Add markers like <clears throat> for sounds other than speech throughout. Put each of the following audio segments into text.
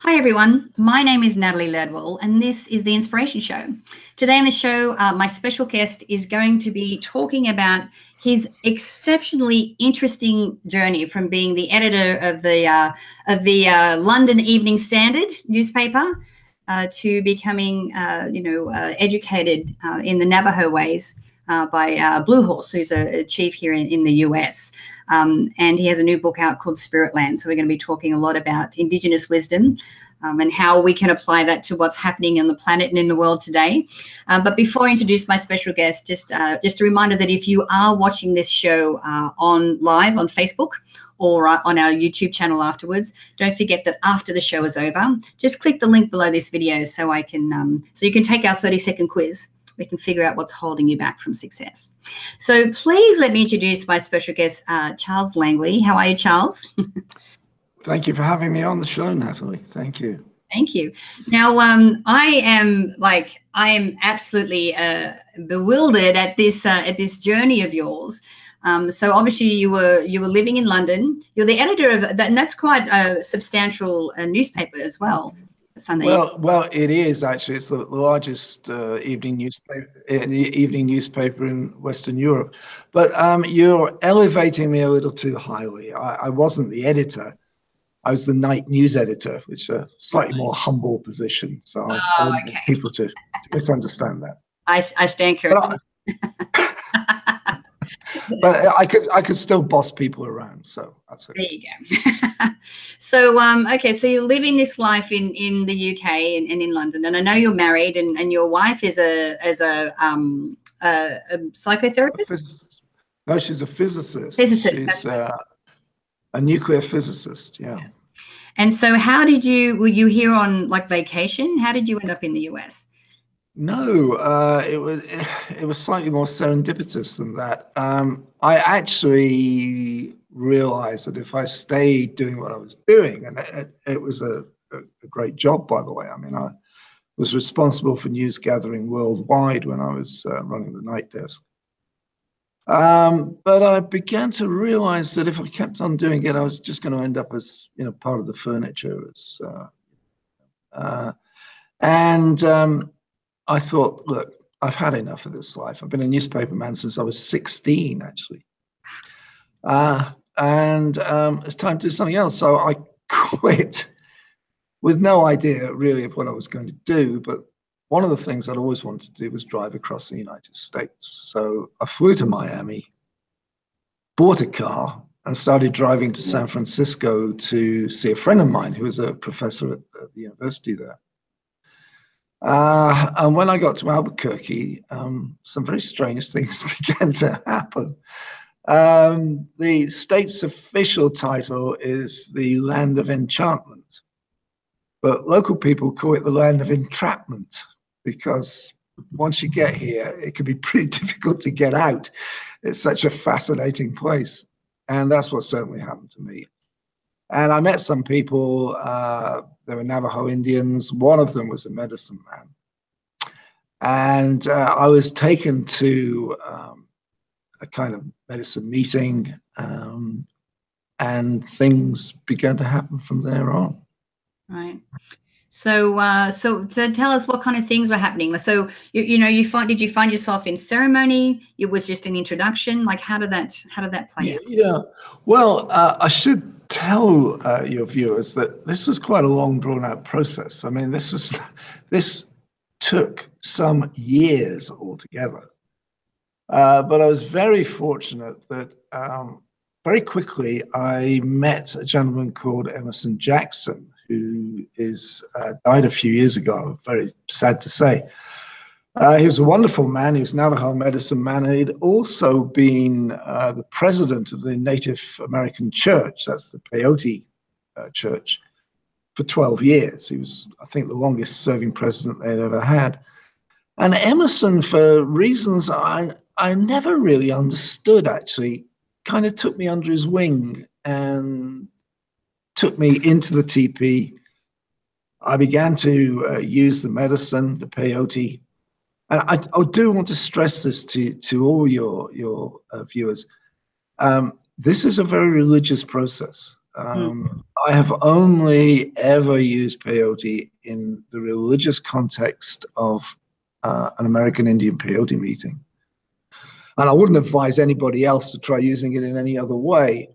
Hi, everyone. My name is Natalie Ledwell, and this is The Inspiration Show. Today on the show, uh, my special guest is going to be talking about his exceptionally interesting journey from being the editor of the uh, of the uh, London Evening Standard newspaper uh, to becoming, uh, you know, uh, educated in the Navajo ways by Blue Horse, who's a, a chief here in, in the US. Um, and he has a new book out called Spirit Land. So we're going to be talking a lot about Indigenous wisdom. Um, and how we can apply that to what's happening on the planet and in the world today. Uh, but before I introduce my special guest, just uh, just a reminder that if you are watching this show uh, on live on Facebook or uh, on our YouTube channel afterwards, don't forget that after the show is over, just click the link below this video so I can um, so you can take our 30 second quiz we can figure out what's holding you back from success. So please let me introduce my special guest, uh, Charles Langley. How are you, Charles? <laughs> Thank you for having me on the show, Natalie. Thank you. Thank you. Now, um, I am like I am absolutely uh, bewildered at this uh, at this journey of yours. Um, so obviously you were you were living in London. You're the editor of that, and that's quite a substantial uh, newspaper as well. Sunday. Well, well, it is actually. It's the largest uh, evening newspaper, uh, evening newspaper in Western Europe. But um, you're elevating me a little too highly. I, I, wasn't the editor. I was the night news editor, which is a slightly more humble position. So oh, I want okay. people to, to, misunderstand that. I, I stand corrected. <laughs> <laughs> but I could I could still boss people around. So that's it. There you go. <laughs> so um, okay, so you're living this life in in the UK and, and, in London, and I know you're married, and, and your wife is a as a um a, a psychotherapist. A no, she's a physicist. Physicist. She's uh, a nuclear physicist. Yeah. yeah. And so, how did you? Were you here on like vacation? How did you end up in the US? No, uh, it was <sighs> it was slightly more serendipitous than that. Um, I actually realized that if I stayed doing what I was doing, and it, it was a, a, great job, by the way. I mean, I was responsible for news gathering worldwide when I was uh, running the night desk. Um, but I began to realize that if I kept on doing it, I was just going to end up as you know part of the furniture. As, uh, uh and um, I thought, look, I've had enough of this life. I've been a newspaper man since I was 16, actually. Uh, and um, it's time to do something else. So I <laughs> quit with no idea really of what I was going to do. But one of the things I'd always wanted to do was drive across the United States. So I flew to Miami, bought a car, and started driving to San Francisco to see a friend of mine who was a professor at, at the university there. Uh, and when I got to Albuquerque, um, some very strange things <laughs> began to happen. Um, the state's official title is the Land of Enchantment, but local people call it the Land of Entrapment because once you get here, it can be <laughs> pretty difficult to get out. It's such a fascinating place. And that's what certainly happened to me. And I met some people, uh, there were Navajo Indians. One of them was a medicine man. And uh, I was taken to um, a kind of medicine meeting, um, and things began to happen from there on. Right. So, uh, so, so tell us what kind of things were happening. So, you, you know, you find did you find yourself in ceremony? It was just an introduction. Like, how did that how did that play yeah, out? Yeah. Well, uh, I should tell uh, your viewers that this was quite a long, drawn out process. I mean, this was <laughs> this took some years altogether. Uh, but I was very fortunate that um, very quickly I met a gentleman called Emerson Jackson, who is uh, died a few years ago. Very sad to say. Uh, he was a wonderful man. He was Navajo medicine man, and he'd also been uh, the president of the Native American Church. That's the Peyote uh, Church for 12 years. He was, I think, the longest serving president they'd ever had. And Emerson, for reasons I I never really understood, actually, kind of took me under his wing and took me into the teepee. I began to uh, use the medicine, the peyote, and I, I, do want to stress this to, to all your, your uh, viewers. Um, this is a very religious process. Um, mm. I have only ever used peyote in the religious context of uh, an American Indian peyote meeting. And I wouldn't advise anybody else to try using it in any other way.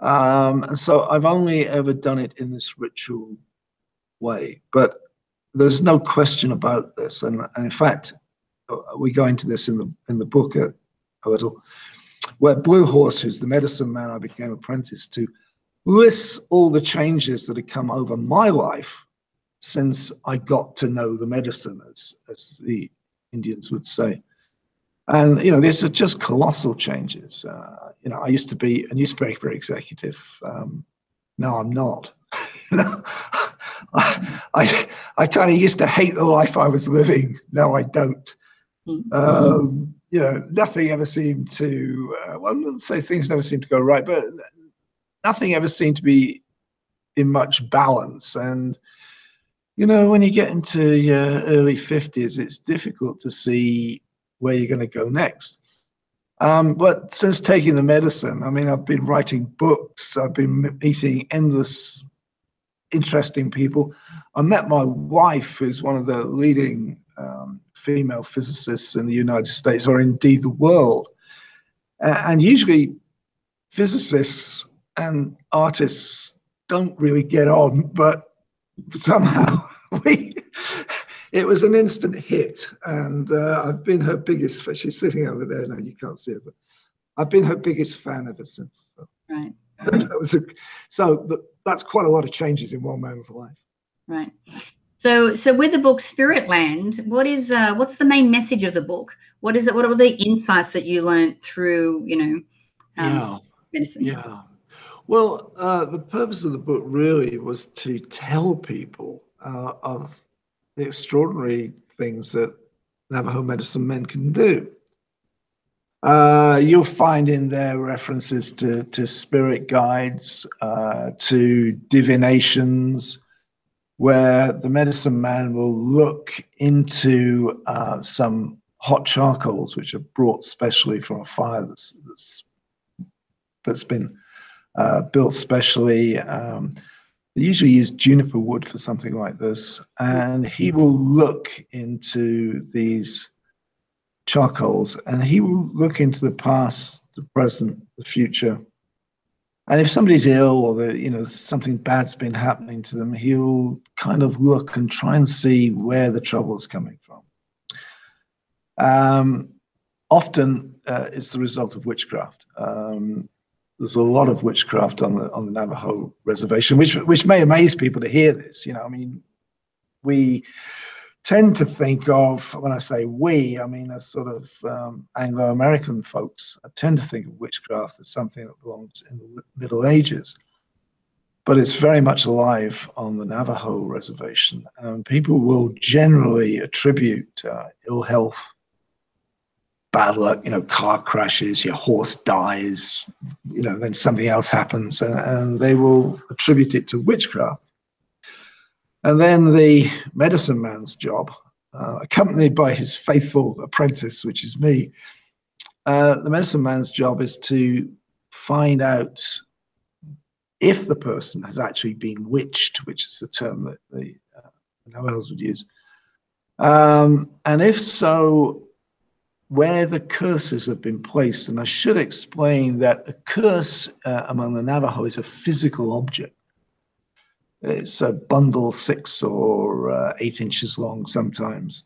Um, and so I've only ever done it in this ritual way. But there's no question about this. And, and in fact, uh, we go into this in the in the book a, a little, where Blue Horse, who's the medicine man I became apprentice to, lists all the changes that had come over my life since I got to know the medicine, as, as the Indians would say. And, you know, these are just colossal changes. Uh, you know, I used to be a newspaper executive. Um, now I'm not. <laughs> I, I, I kind of used to hate the life I was living. Now I don't. Mm-hmm. Um, you know, nothing ever seemed to, uh, well, I wouldn't say things never seemed to go right, but nothing ever seemed to be in much balance. And, you know, when you get into your early 50s, it's difficult to see where you're going to go next. Um, but since taking the medicine, I mean, I've been writing books, I've been meeting endless interesting people. I met my wife, who's one of the leading um, female physicists in the United States, or indeed the world. And usually, physicists and artists don't really get on, but somehow <laughs> we it was an instant hit and uh, i've been her biggest fan she's sitting over there now you can't see her but i've been her biggest fan ever since so. right <laughs> that was a, so that's quite a lot of changes in one man's life. Right. So so with the book spiritland what is uh, what's the main message of the book? What is it what are the insights that you learned through you know um, yeah. medicine? Yeah. Well, uh, the purpose of the book really was to tell people uh, of the extraordinary things that Navajo medicine men can do. Uh, you'll find in there references to, to spirit guides, uh, to divinations, where the medicine man will look into uh, some hot charcoals, which are brought specially from a fire that's, that's, that's been uh, built specially. Um, they usually use juniper wood for something like this, and he will look into these charcoals, and he will look into the past, the present, the future. And if somebody's ill or the, you know something bad's been happening to them, he'll kind of look and try and see where the trouble is coming from. Um, often uh, it's the result of witchcraft. Um, there's a lot of witchcraft on the on the Navajo reservation, which which may amaze people to hear this. You know, I mean, we tend to think of when I say we, I mean as sort of um, Anglo-American folks. I tend to think of witchcraft as something that belongs in the Middle Ages, but it's very much alive on the Navajo reservation, and people will generally attribute uh, ill health bad luck, you know, car crashes, your horse dies, you know, then something else happens, and, and they will attribute it to witchcraft. And then the medicine man's job, uh, accompanied by his faithful apprentice, which is me, uh, the medicine man's job is to find out if the person has actually been witched, which is the term that the uh, Navajos would use. Um, and if so, where the curses have been placed. And I should explain that a curse uh, among the Navajo is a physical object. It's a bundle six or uh, eight inches long sometimes,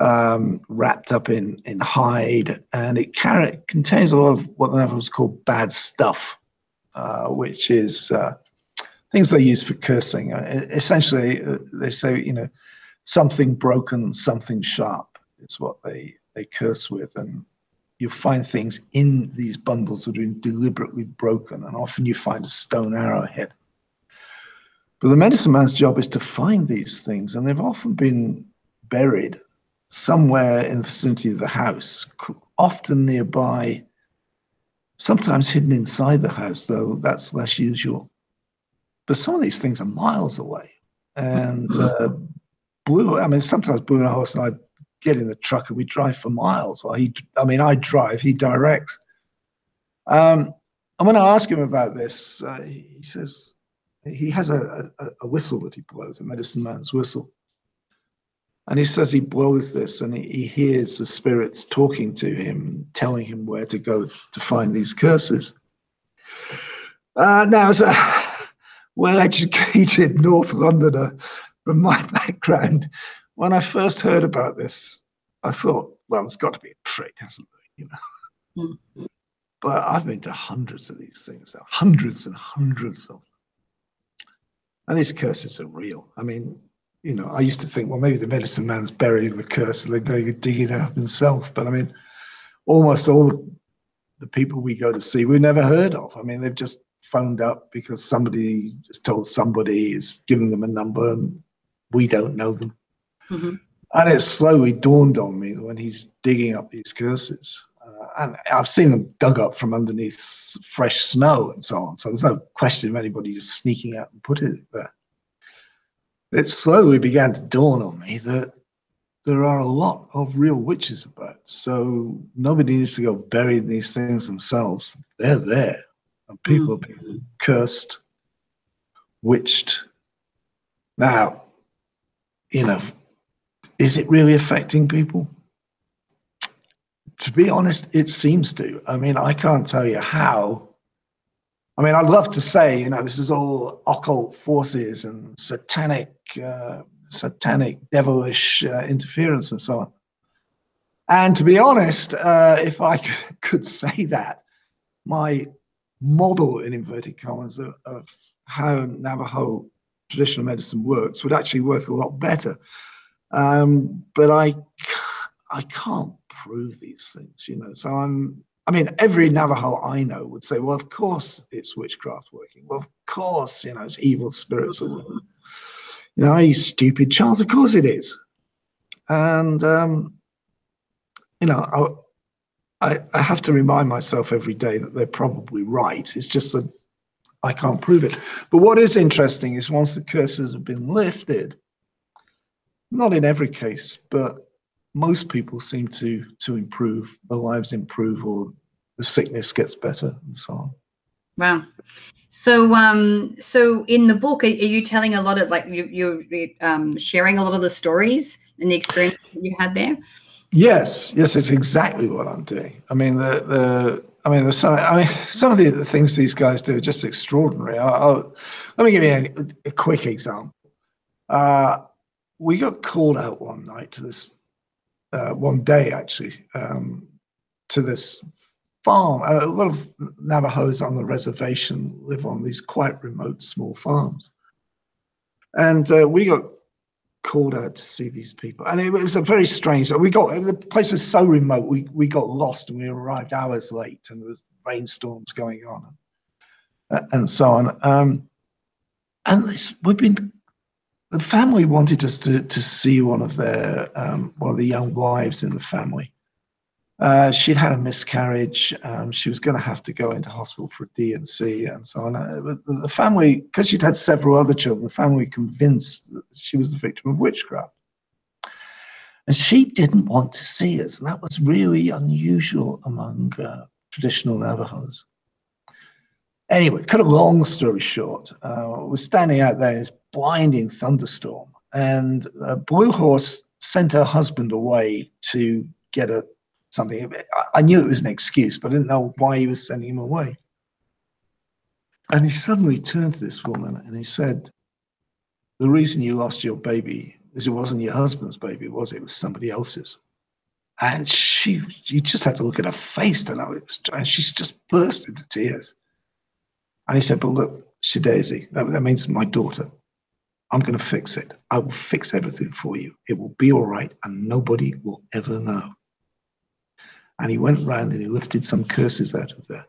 um, wrapped up in, in hide, and it contains a lot of what the Navajos call bad stuff, uh, which is uh, things they use for cursing. Uh, essentially, uh, they say, you know, something broken, something sharp is what they they curse with. And you'll find things in these bundles that are deliberately broken, and often you find a stone arrowhead. But the medicine man's job is to find these things, and they've often been buried somewhere in the vicinity of the house, often nearby, sometimes hidden inside the house, though that's less usual. But some of these things are miles away. And uh, Blue, I mean, sometimes Blue and Horse and I get in the truck and we drive for miles. Well, he, I mean, I drive, he directs. Um, and when I ask him about this, uh, he says, he has a, a, a whistle that he blows, a medicine man's whistle. And he says he blows this and he, he hears the spirits talking to him, telling him where to go to find these curses. Uh, now, as a well educated <laughs> North Londoner from my background, when I first heard about this, I thought, well, it's got to be a trick, hasn't it? You know. Mm-hmm. But I've been to hundreds of these things, hundreds and hundreds of them. And these curses are real. I mean, you know, I used to think, well, maybe the medicine man's burying the curse and they could dig it up himself. But I mean, almost all the people we go to see, we've never heard of. I mean, they've just phoned up because somebody just told somebody is giving them a number and we don't know them. Mm-hmm. And it slowly dawned on me when he's digging up these curses. Uh, and I've seen them dug up from underneath fresh snow and so on. So there's no question of anybody just sneaking out and putting it there. It slowly began to dawn on me that there are a lot of real witches about. So nobody needs to go bury these things themselves. They're there. And people mm. are being cursed, witched. Now, you know, is it really affecting people? To be honest, it seems to. I mean, I can't tell you how. I mean, I'd love to say, you know, this is all occult forces and satanic, uh, satanic, devilish uh, interference and so on. And to be honest, uh, if I <laughs> could say that, my model in inverted commas of, of how Navajo traditional medicine works would actually work a lot better. Um, but I, I can't prove these things, you know. So I'm, I mean, every Navajo I know would say, well, of course it's witchcraft working. Well, of course, you know, it's evil spirits. Or, you know, you stupid, Charles? Of course it is. And, um, you know, I, I, I have to remind myself every day that they're probably right. It's just that I can't prove it. But what is interesting is once the curses have been lifted, not in every case, but most people seem to to improve, their lives improve, or the sickness gets better, and so on. Wow. So, um, so in the book, are, are you telling a lot of like you, you're um, sharing a lot of the stories and the experience that you had there? Yes, yes, it's exactly what I'm doing. I mean, the the I mean, there's some. I mean, some of the, the things these guys do are just extraordinary. I'll, I'll, let me give you a, a quick example. Uh, we got called out one night to this, uh, one day actually, um, to this farm. A lot of Navajos on the reservation live on these quite remote small farms, and uh, we got called out to see these people. And it, was a very strange. We got the place was so remote. We we got lost and we arrived hours late, and there was rainstorms going on, and, and so on. Um, and this, we've been. The family wanted us to to see one of their um, one of the young wives in the family, uh, she'd had a miscarriage. Um, she was going to have to go into hospital for D&C and so on. Uh, the family, because she'd had several other children, the family convinced that she was the victim of witchcraft. And she didn't want to see us. And that was really unusual among uh, traditional Navajos. Anyway, cut a long story short, uh, we're standing out there in this blinding thunderstorm, and Blue Horse sent her husband away to get a something. I knew it was an excuse, but I didn't know why he was sending him away. And he suddenly turned to this woman and he said, The reason you lost your baby is it wasn't your husband's baby, was it? It was somebody else's. And she, you just had to look at her face to know it was, and she's just burst into tears. And he said, But look, Shadaisy, that, that means my daughter. I'm going to fix it. I will fix everything for you. It will be all right, and nobody will ever know and he went round and he lifted some curses out of there.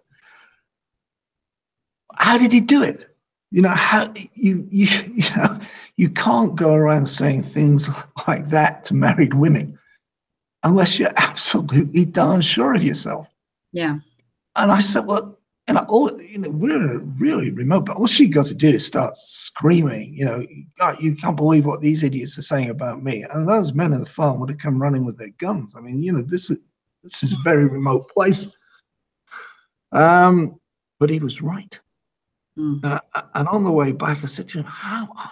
How did he do it? You know how you you you know you can't go around saying things like that to married women unless you're absolutely darn sure of yourself. Yeah. And I said, well, know, all, you know, we're really remote, but all she got to do is start screaming, you know, God, you can't believe what these idiots are saying about me. And those men in the farm would have come running with their guns. I mean, you know, this is this is a very remote place. Um, but he was right. Mm. Uh, and on the way back, I said to him, How on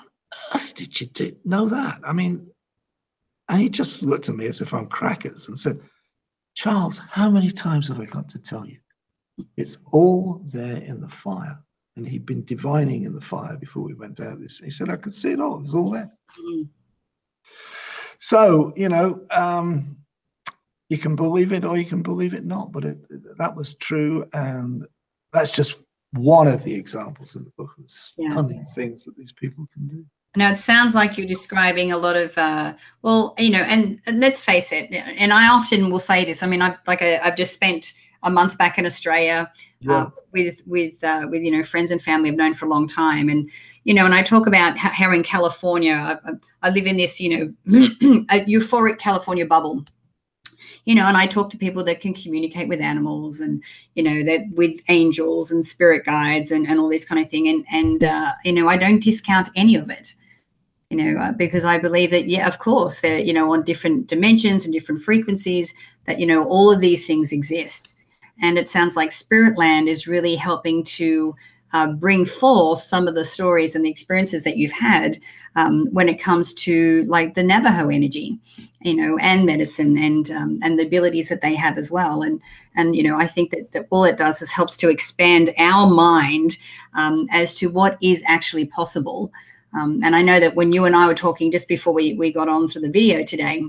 earth did you do, know that? I mean, and he just looked at me as if I'm crackers and said, Charles, how many times have I got to tell you? It's all there in the fire. And he'd been divining in the fire before we went down this. He said, I could see it all. It was all there. Mm. So, you know, um, you can believe it or you can believe it not, but it, that was true. And that's just one of the examples in the book of stunning yeah. things that these people can do. Now it sounds like you're describing a lot of, uh, well, you know, and, and, let's face it, and I often will say this. I mean, I've like a, I've just spent a month back in Australia yeah. uh, with with uh, with you know friends and family I've known for a long time, and you know, and I talk about how, in California, I, I live in this you know <clears throat> a euphoric California bubble you know, and I talk to people that can communicate with animals and, you know, that with angels and spirit guides and, and all this kind of thing. And, and uh, you know, I don't discount any of it, you know, uh, because I believe that, yeah, of course, they're, you know, on different dimensions and different frequencies that, you know, all of these things exist. And it sounds like Spirit Land is really helping to uh, bring forth some of the stories and the experiences that you've had um, when it comes to like the Navajo energy, you know, and medicine and um, and the abilities that they have as well. And and you know, I think that, that all it does is helps to expand our mind um, as to what is actually possible. Um, and I know that when you and I were talking just before we we got on to the video today,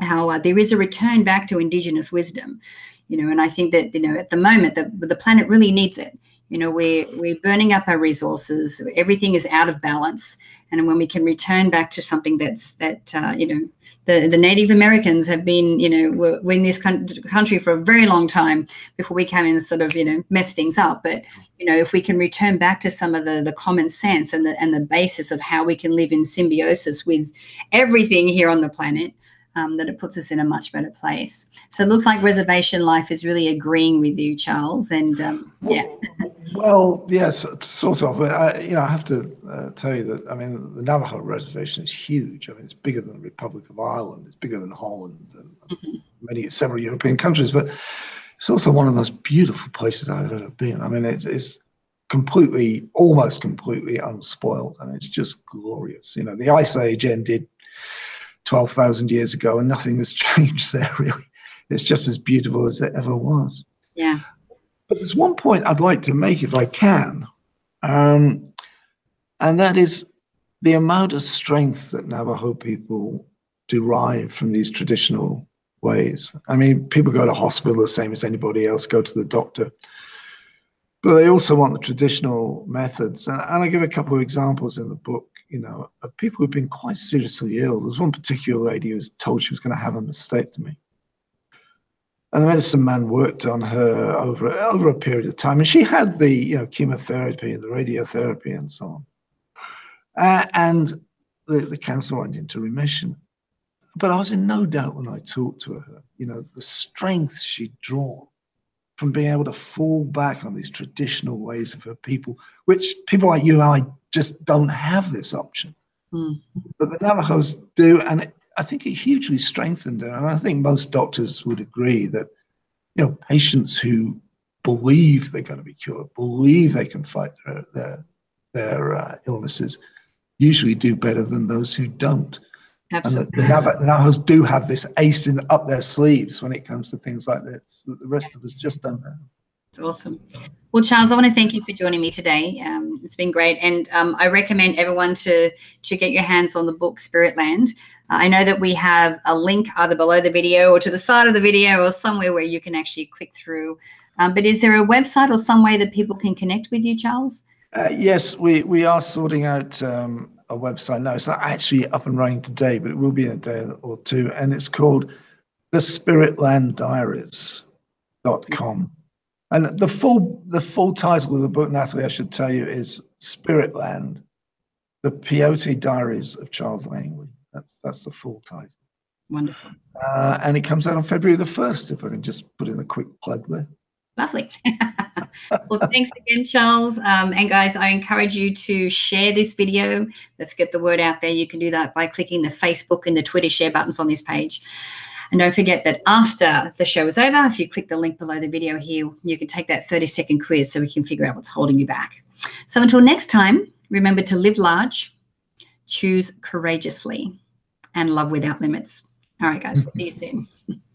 how uh, there is a return back to indigenous wisdom you know and i think that you know at the moment the, the planet really needs it. You know we're we're burning up our resources. Everything is out of balance. And when we can return back to something that's that uh, you know the, the Native Americans have been, you know, were, in this country for a very long time before we came in and sort of, you know, mess things up. But, you know, if we can return back to some of the, the common sense and the, and the basis of how we can live in symbiosis with everything here on the planet, um, that it puts us in a much better place. So it looks like reservation life is really agreeing with you, Charles. And um, yeah. well, yes, sort of. I, you know, I have to uh, tell you that I mean the Navajo reservation is huge. I mean, it's bigger than the Republic of Ireland. It's bigger than Holland and mm-hmm. many several European countries. But it's also one of the most beautiful places I've ever been. I mean, it's, it's completely, almost completely unspoiled, and it's just glorious. You know, the Ice Age ended 12,000 years ago, and nothing has <laughs> changed there really. It's just as beautiful as it ever was. Yeah. But there's one point I'd like to make, if I can, um, and that is the amount of strength that Navajo people derive from these traditional ways. I mean, people go to hospital the same as anybody else, go to the doctor, but they also want the traditional methods. And, and I give a couple of examples in the book you know, people who've been quite seriously ill. There was one particular lady who was told she was going to have a mastectomy. And the medicine man worked on her over, over a period of time. And she had the, you know, chemotherapy and the radiotherapy and so on. Uh, and the, the cancer went into remission. But I was in no doubt when I talked to her, you know, the strength she'd drawn from being able to fall back on these traditional ways of her people, which people like you and I just don't have this option. Mm. But the Navajos do, and it, I think it hugely strengthened her. And I think most doctors would agree that, you know, patients who believe they're going to be cured, believe they can fight their their, their uh, illnesses, usually do better than those who don't. Absolutely. And the, the Navajos do have this ace in up their sleeves when it comes to things like this that the rest of us just don't have. It's awesome. Well, Charles, I want to thank you for joining me today. Um, it's been great, and um, I recommend everyone to to get your hands on the book Spirit Land. Uh, I know that we have a link either below the video or to the side of the video or somewhere where you can actually click through. Um, but is there a website or some way that people can connect with you, Charles? Uh, yes, we we are sorting out um, a website now. It's not actually up and running today, but it will be in a day or two. And it's called the Spiritland Diaries.com. And the full the full title of the book, Natalie, I should tell you, is Spiritland, the Peyote Diaries of Charles Langley. That's that's the full title. Wonderful. Uh, and it comes out on February the first. If I can just put in a quick plug there. Lovely. <laughs> well, thanks again, Charles. Um, and guys, I encourage you to share this video. Let's get the word out there. You can do that by clicking the Facebook and the Twitter share buttons on this page. And don't forget that after the show is over, if you click the link below the video here, you can take that 30 second quiz so we can figure out what's holding you back. So until next time, remember to live large, choose courageously, and love without limits. All right, guys, we'll see you soon. <laughs>